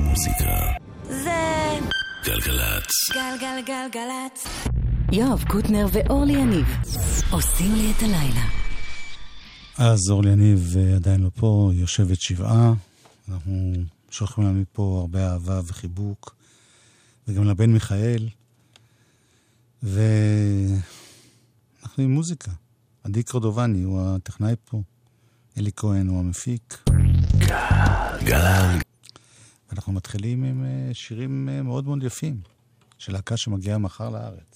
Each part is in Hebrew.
מוזיקה. זה גלגלצ. גלגלגלגלצ. יואב קוטנר ואורלי יניב עושים לי את הלילה. אז אורלי יניב אה, עדיין לא פה, היא יושבת שבעה. אנחנו שולחים לה מפה הרבה אהבה וחיבוק, וגם לבן מיכאל. ואנחנו עם מוזיקה. עדי קרדובני הוא הטכנאי פה, אלי כהן הוא המפיק. גלגל. ואנחנו מתחילים עם אה, שירים אה, מאוד מאוד יפים, של להקה שמגיעה מחר לארץ.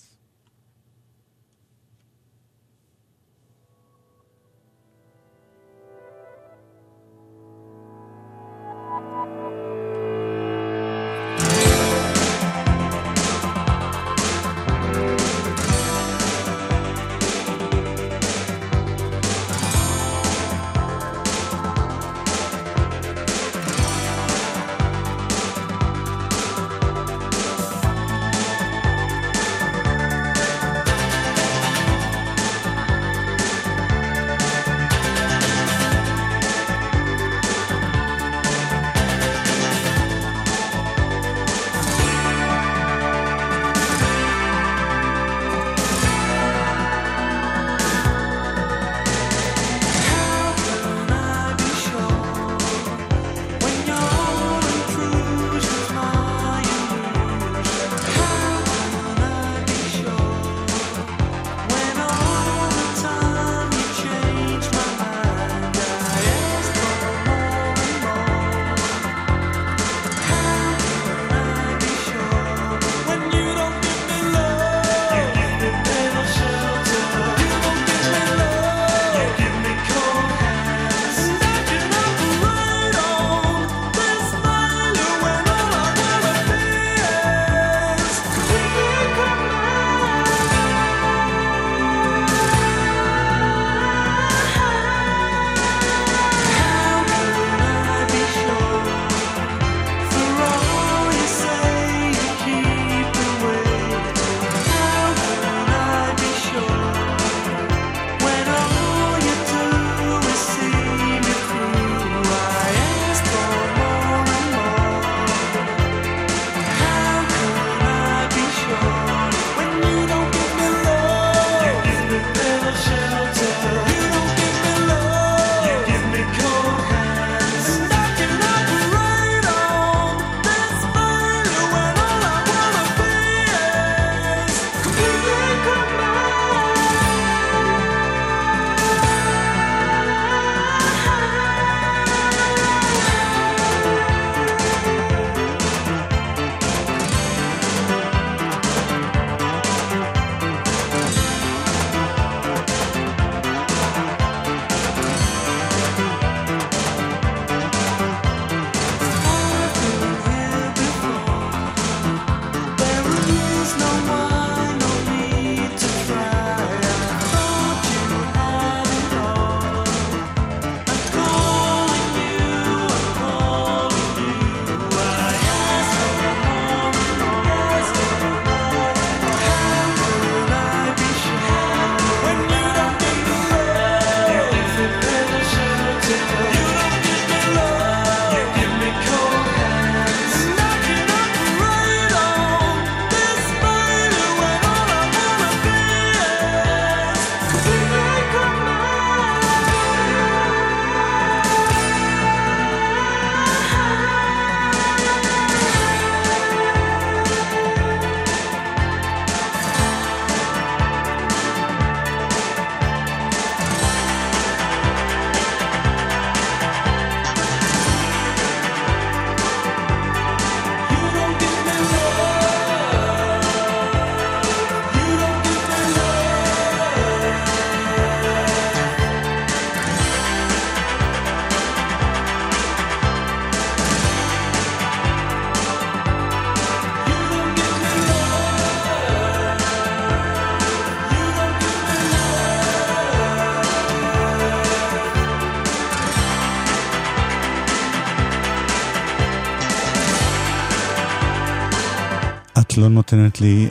נותנת לי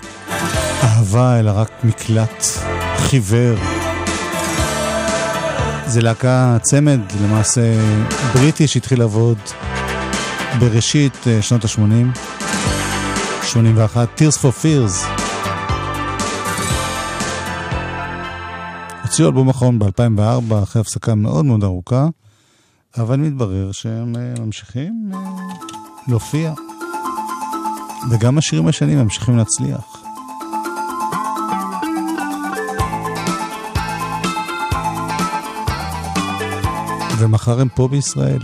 אהבה, אלא רק מקלט חיוור. זה להקה צמד, למעשה בריטי שהתחיל לעבוד בראשית uh, שנות ה-80, 81, Tears for Fears. הוציאו אלבום אחרון ב-2004, אחרי הפסקה מאוד מאוד ארוכה, אבל מתברר שהם uh, ממשיכים uh, להופיע. וגם השירים השנים ממשיכים להצליח. ומחר הם פה בישראל.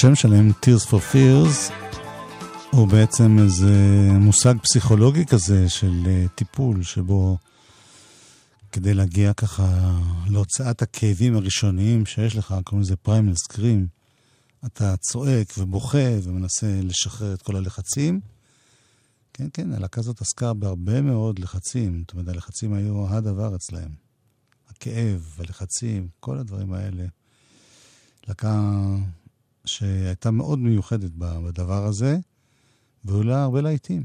השם שלהם, Tears for Fears, הוא בעצם איזה מושג פסיכולוגי כזה של אה, טיפול, שבו כדי להגיע ככה להוצאת הכאבים הראשוניים שיש לך, קוראים לזה פריימל סקרים, אתה צועק ובוכה ומנסה לשחרר את כל הלחצים. כן, כן, הלהקה הזאת עסקה בהרבה מאוד לחצים. זאת אומרת, הלחצים היו הדבר אצלהם. הכאב, הלחצים, כל הדברים האלה. להקה שהייתה מאוד מיוחדת בדבר הזה, והיו לה הרבה להיטים.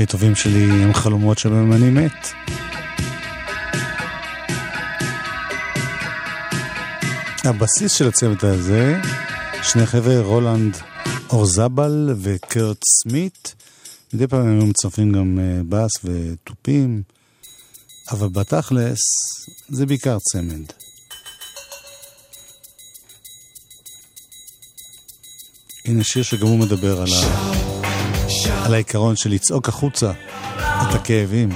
הכי טובים שלי הם חלומות שבהם אני מת. הבסיס של הצוות הזה, שני חבר'ה, רולנד אורזבל וקרט סמית. מדי פעם הם מצרפים גם אה, בס ותופים, אבל בתכלס זה בעיקר צמד. הנה שיר שגם הוא מדבר על ה... על העיקרון של לצעוק החוצה את הכאבים.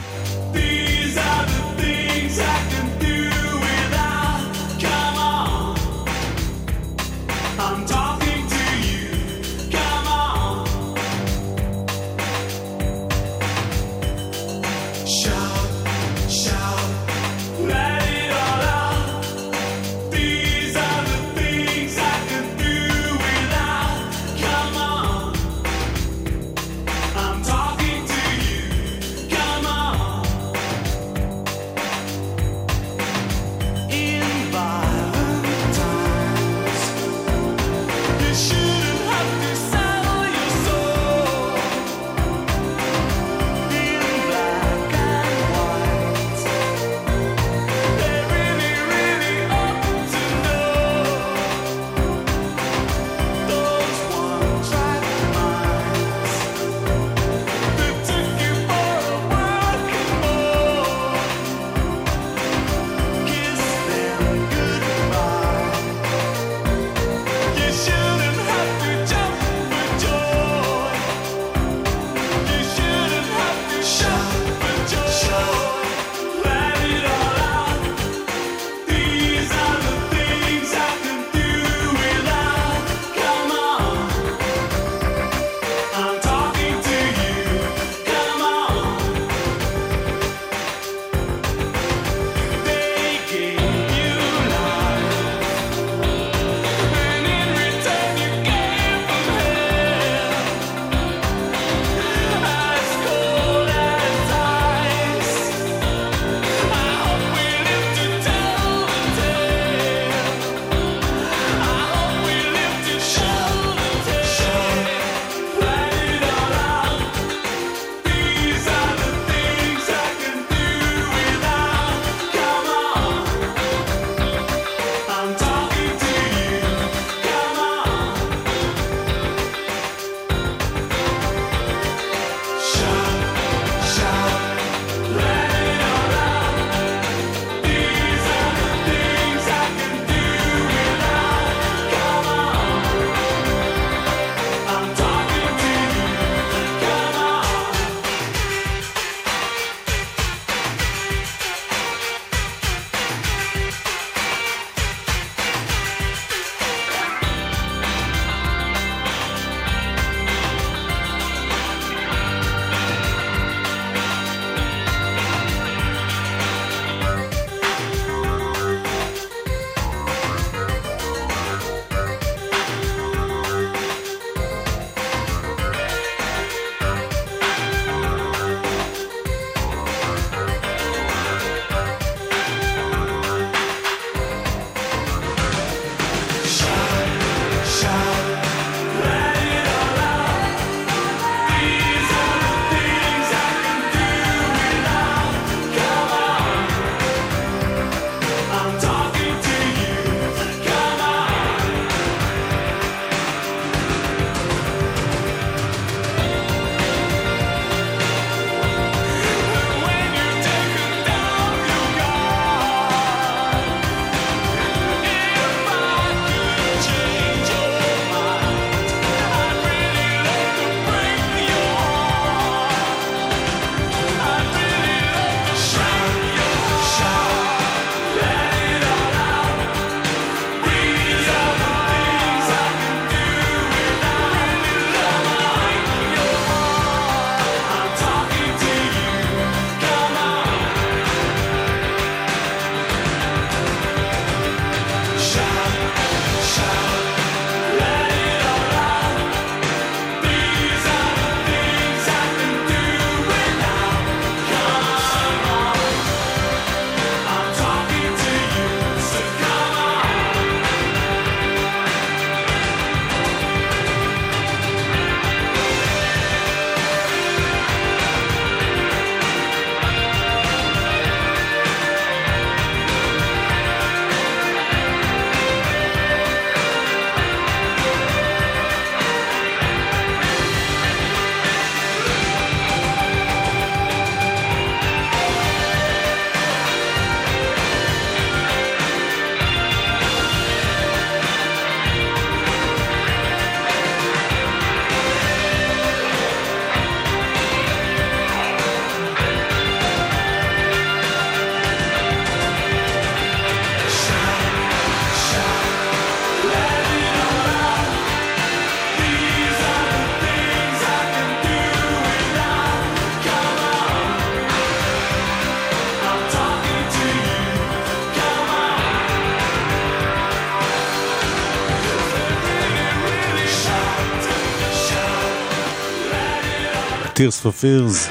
Tears for Fears.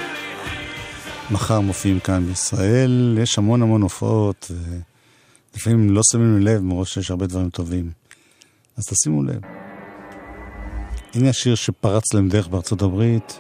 מחר מופיעים כאן בישראל, יש המון המון הופעות, לפעמים לא שמים לב מראש שיש הרבה דברים טובים. אז תשימו לב. הנה השיר שפרץ להם דרך בארצות הברית,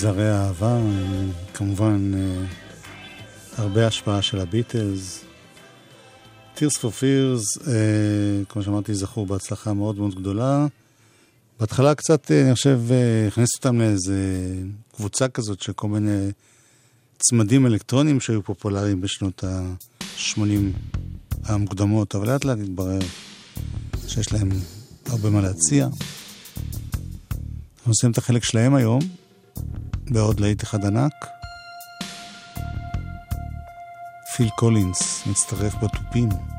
זרי האהבה, כמובן אה, הרבה השפעה של הביטלס. Tears for Fears, אה, כמו שאמרתי, זכו בהצלחה מאוד מאוד גדולה. בהתחלה קצת, אה, אני חושב, הכניס אותם לאיזה קבוצה כזאת של כל מיני צמדים אלקטרונים שהיו פופולריים בשנות ה-80 המוקדמות, אבל לאט לאט התברר שיש להם הרבה מה להציע. אנחנו עושים את החלק שלהם היום, בעוד להיט אחד ענק. פיל קולינס מצטרף בתופים.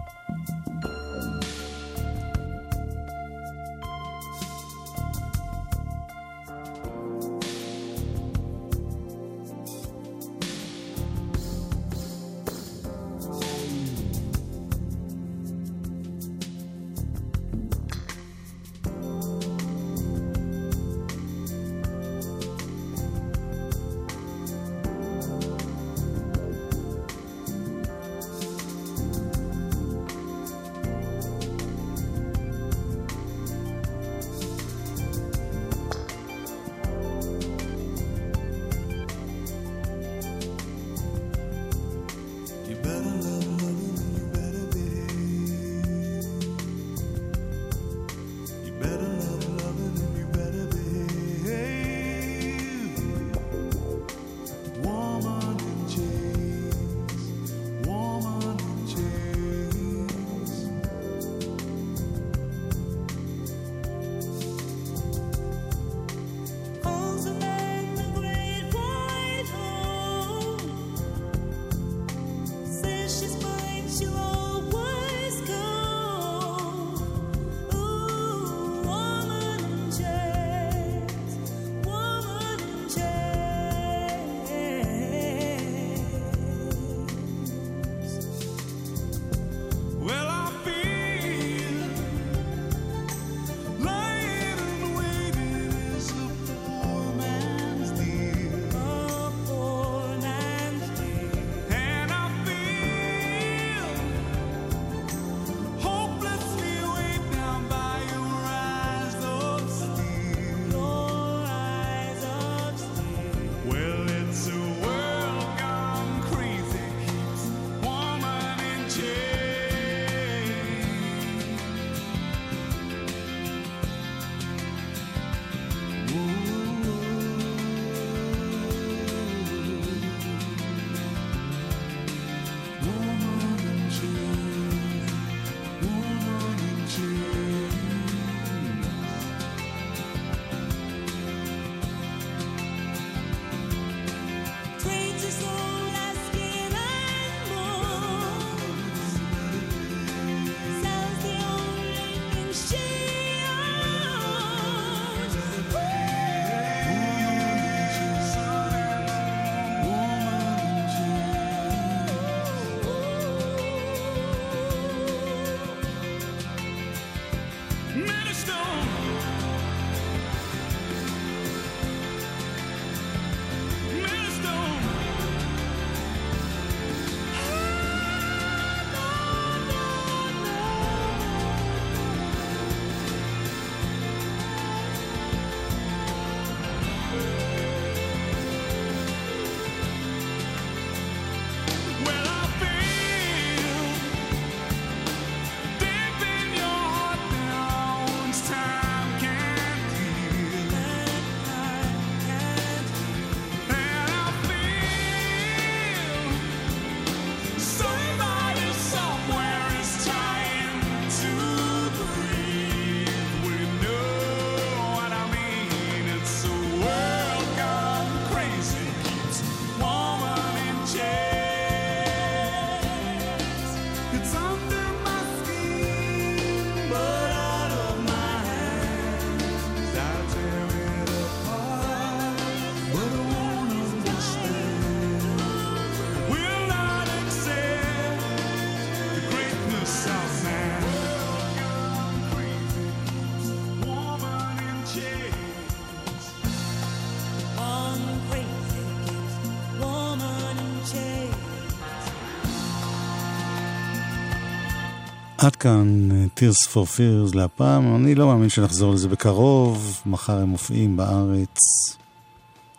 עד כאן אה, Tears for Fears להפעם, אני לא מאמין שנחזור לזה בקרוב, מחר הם מופיעים בארץ.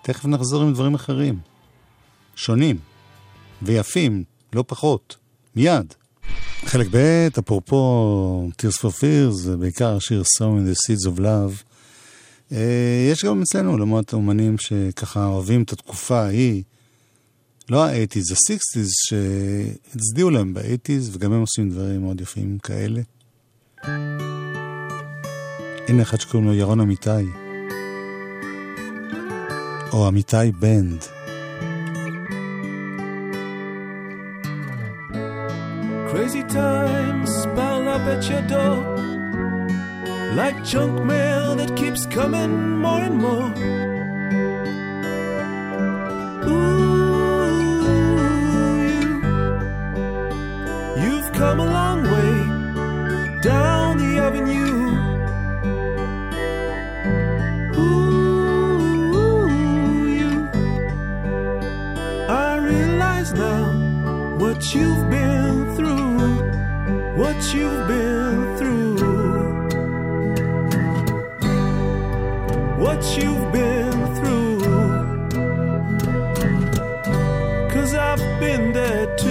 תכף נחזור עם דברים אחרים. שונים. ויפים, לא פחות. מיד. חלק ב', אפרופו Tears for Fears, זה בעיקר השיר So in the Seeds of Love. אה, יש גם אצלנו למרות אומנים שככה אוהבים את התקופה ההיא, לא ה-80's, ה-60's, שהצדיעו להם ב-80's, וגם הם עושים דברים מאוד יפים כאלה. הנה אחד שקוראים לו ירון אמיתי, או אמיתי בנד. Crazy times pile up at your door like junk mail that keeps coming more and more. Ooh, come a long way down the avenue. Ooh, you, I realize now what you've been through, what you've been through, what you've been through. Cause I've been there too.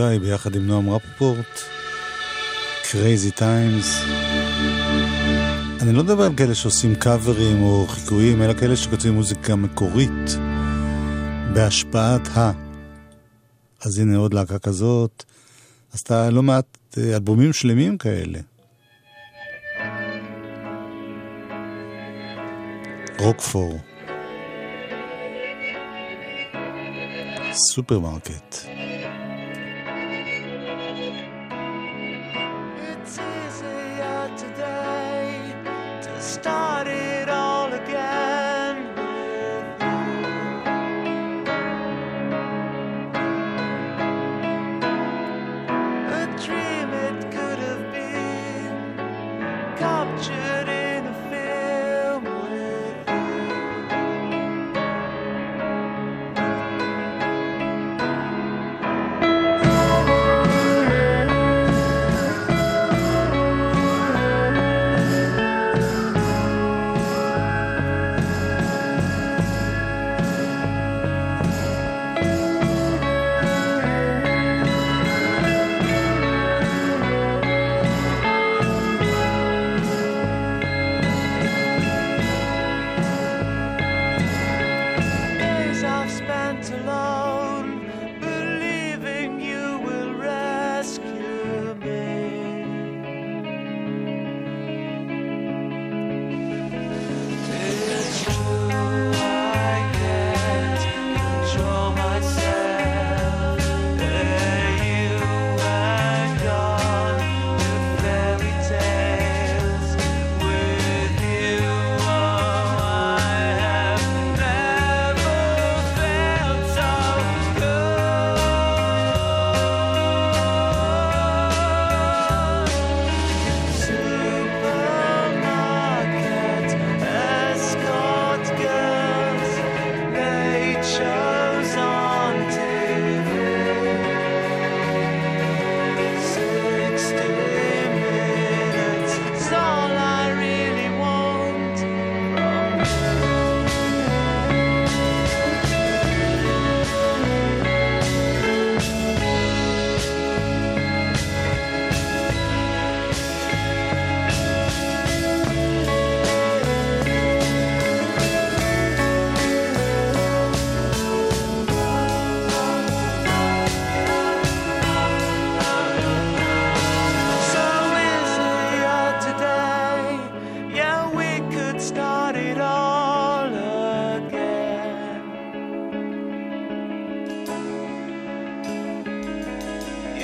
אמיתי ביחד עם נועם רפפורט, Crazy Times. אני לא מדבר על כאלה שעושים קאברים או חיקויים, אלא כאלה שכותבים מוזיקה מקורית בהשפעת ה. אז הנה עוד להקה כזאת, עשתה לא מעט אה, אלבומים שלמים כאלה. רוקפור. סופרמרקט. it.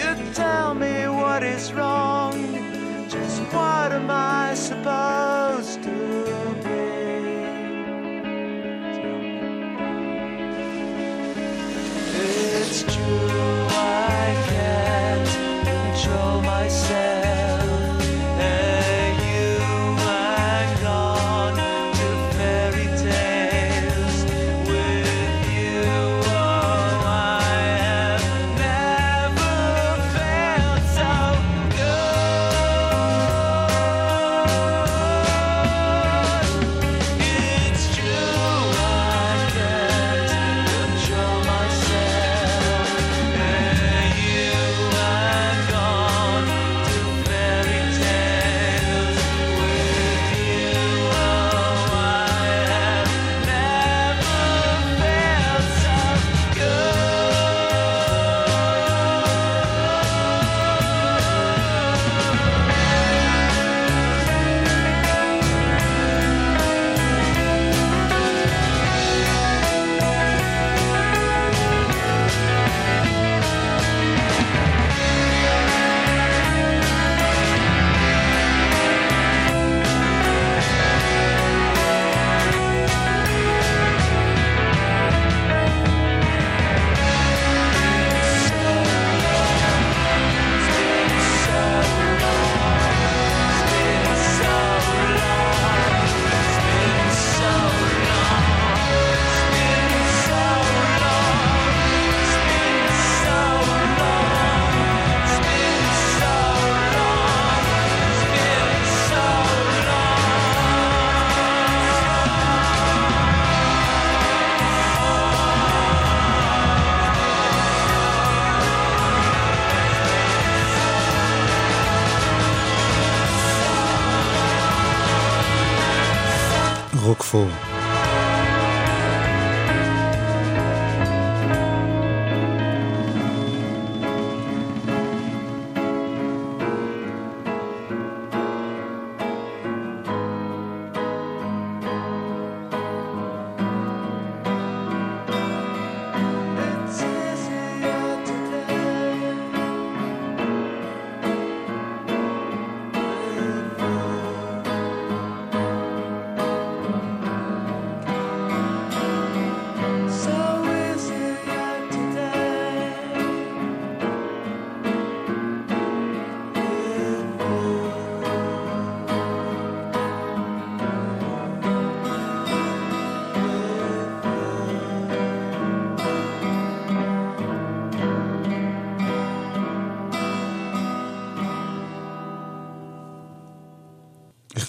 you tell me what is wrong? Just what am I supposed to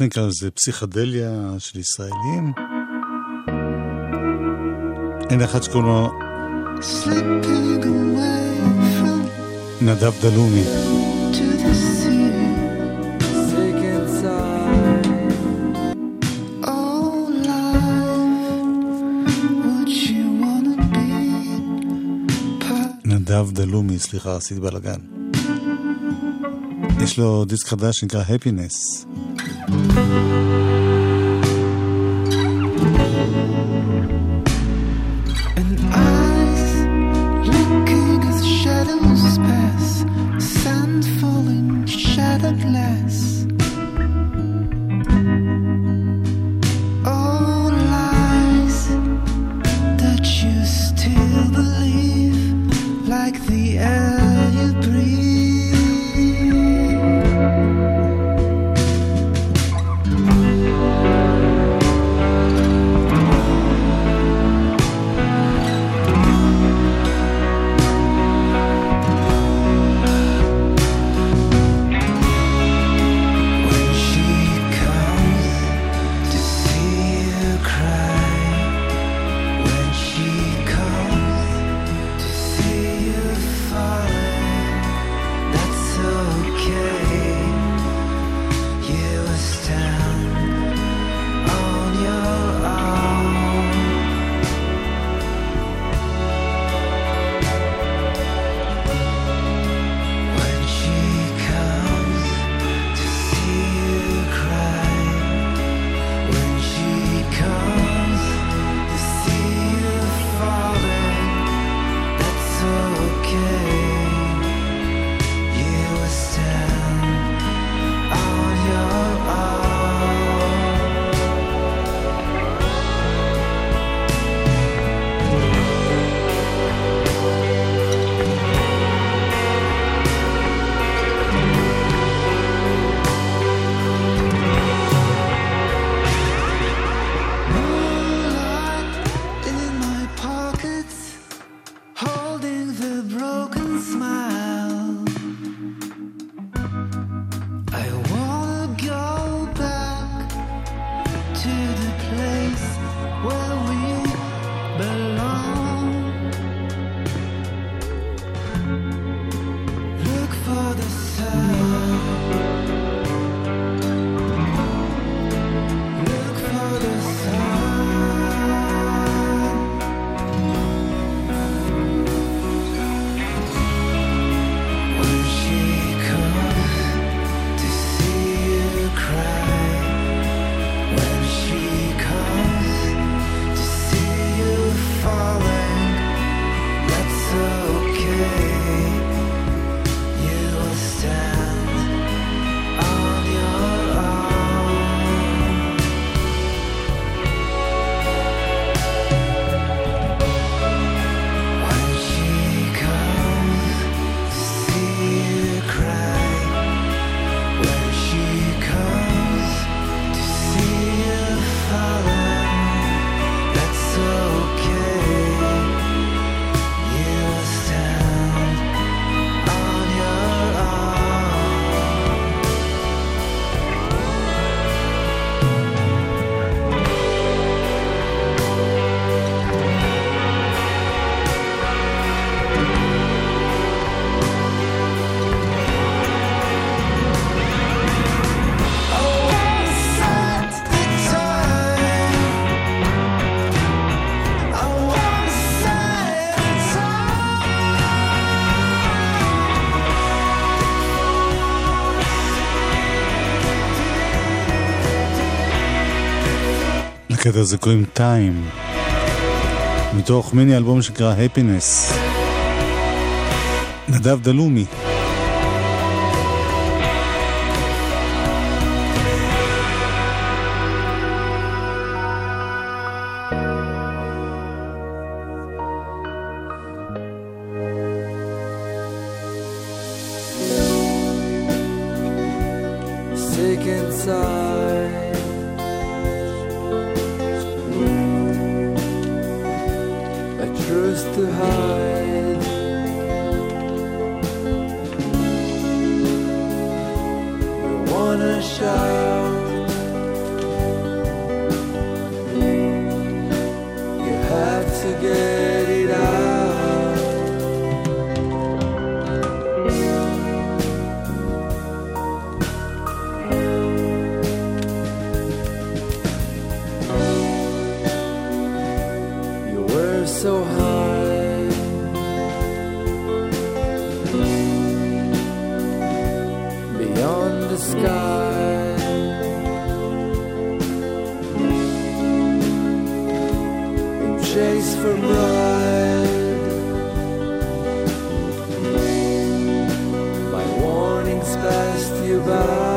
איך נקרא לזה? פסיכדליה של ישראלים? אין אחד שקוראים נדב דלומי. נדב דלומי, סליחה, עשיתי בלאגן. יש לו דיסק חדש שנקרא Happiness. うん לקטע הזה קוראים טיים, מתוך מיני אלבום שנקרא Happiness. נדב דלומי. Chase for pride. My warnings passed you by.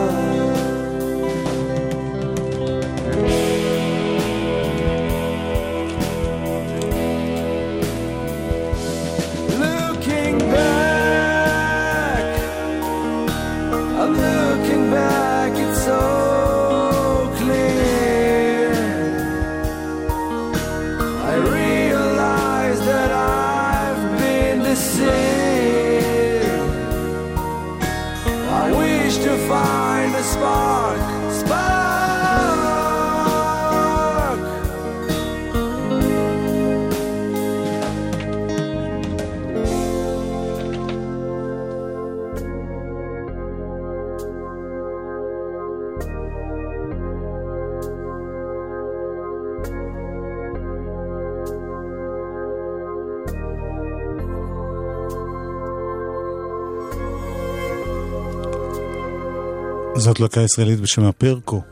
זאת להקה ישראלית בשם הפרקו.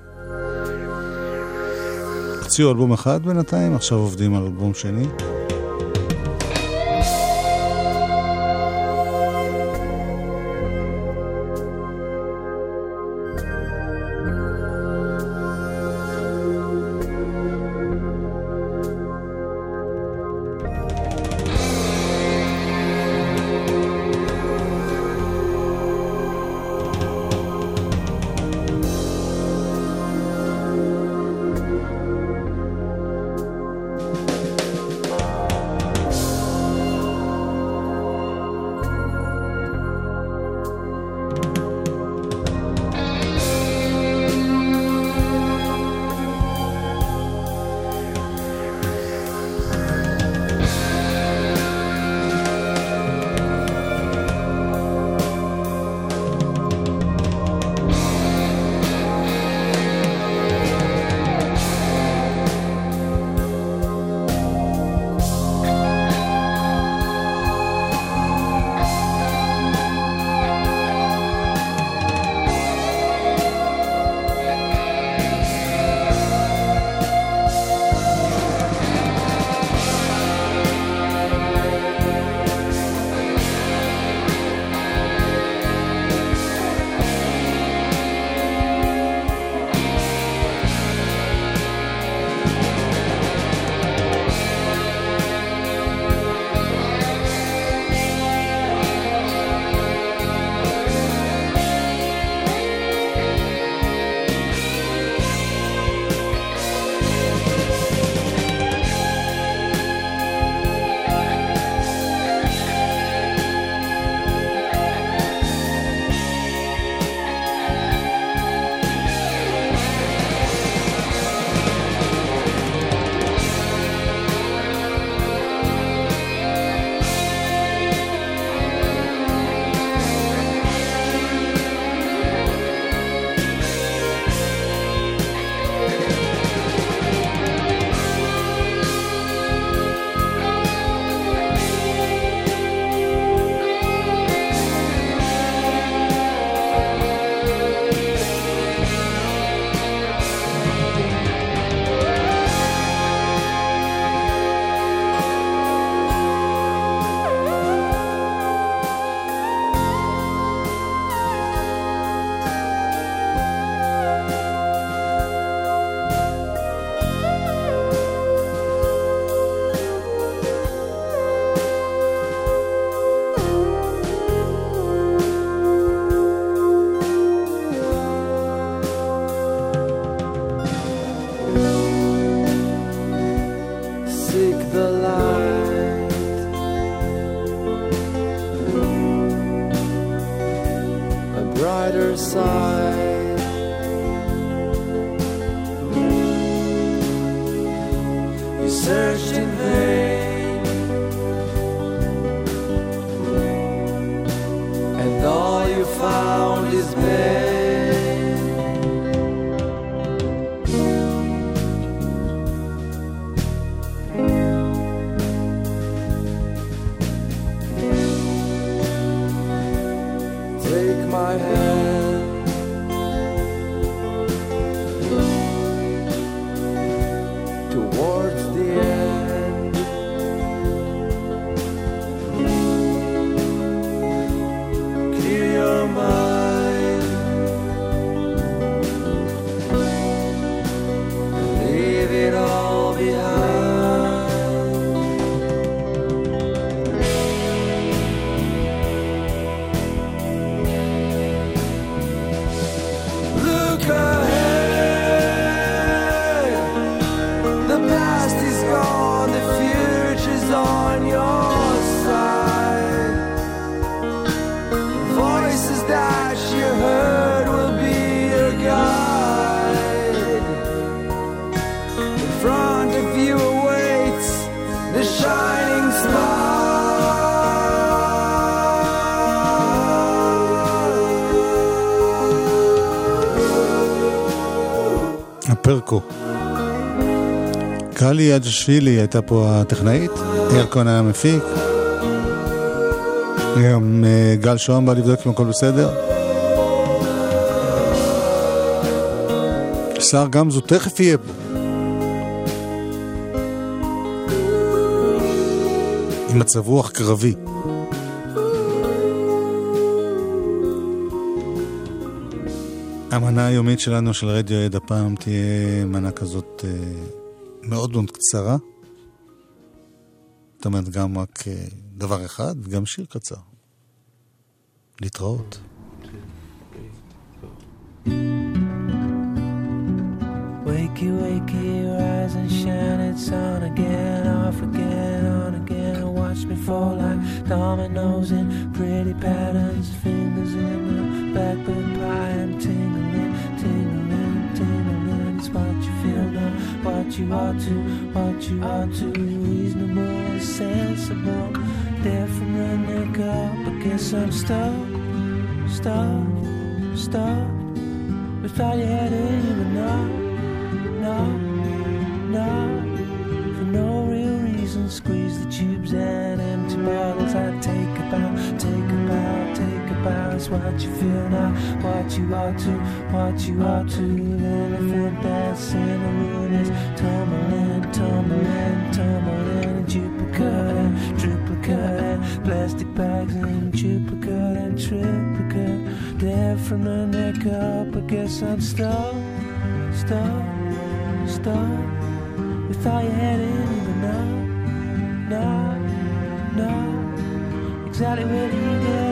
הוציאו אלבום אחד בינתיים, עכשיו עובדים על אלבום שני. קאלי אג'שווילי הייתה פה הטכנאית, כהן היה המפיק. גם אה, גל שוהם בא לבדוק אם הכל בסדר. שר גמזו תכף יהיה פה. עם מצב רוח קרבי. המנה היומית שלנו של רדיו עד הפעם תהיה מנה כזאת אה, מאוד מאוד קצרה. זאת אומרת, גם רק אה, דבר אחד וגם שיר קצר. להתראות. Wakey, wakey, rise and shine. It's on again, off again, on again. Watch me fall like dominoes in pretty patterns. what you are to, what you are to. Reasonable, sensible, there from the neck up. I guess I'm stuck, stuck, stuck. Without your head in, but not, not. It's what you feel now, what you ought to, what you ought to. The elephant that's in the room is tumbling, tumbling, tumbling. And duplicate and triplicate plastic bags and duplicate and triplicate. There from the neck up, I guess I'm stuck, stuck stuck. We thought you had it, but no, no, no. Exactly where you up?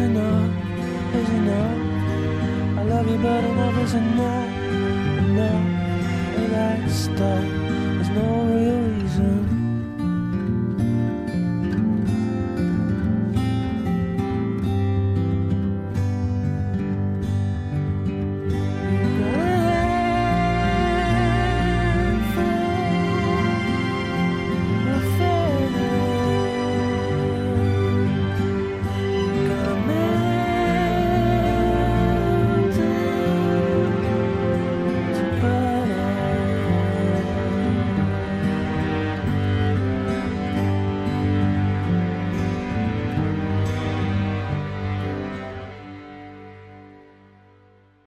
Enough, is enough. I love you, but enough is enough, enough. And that stuff. There's no real reason.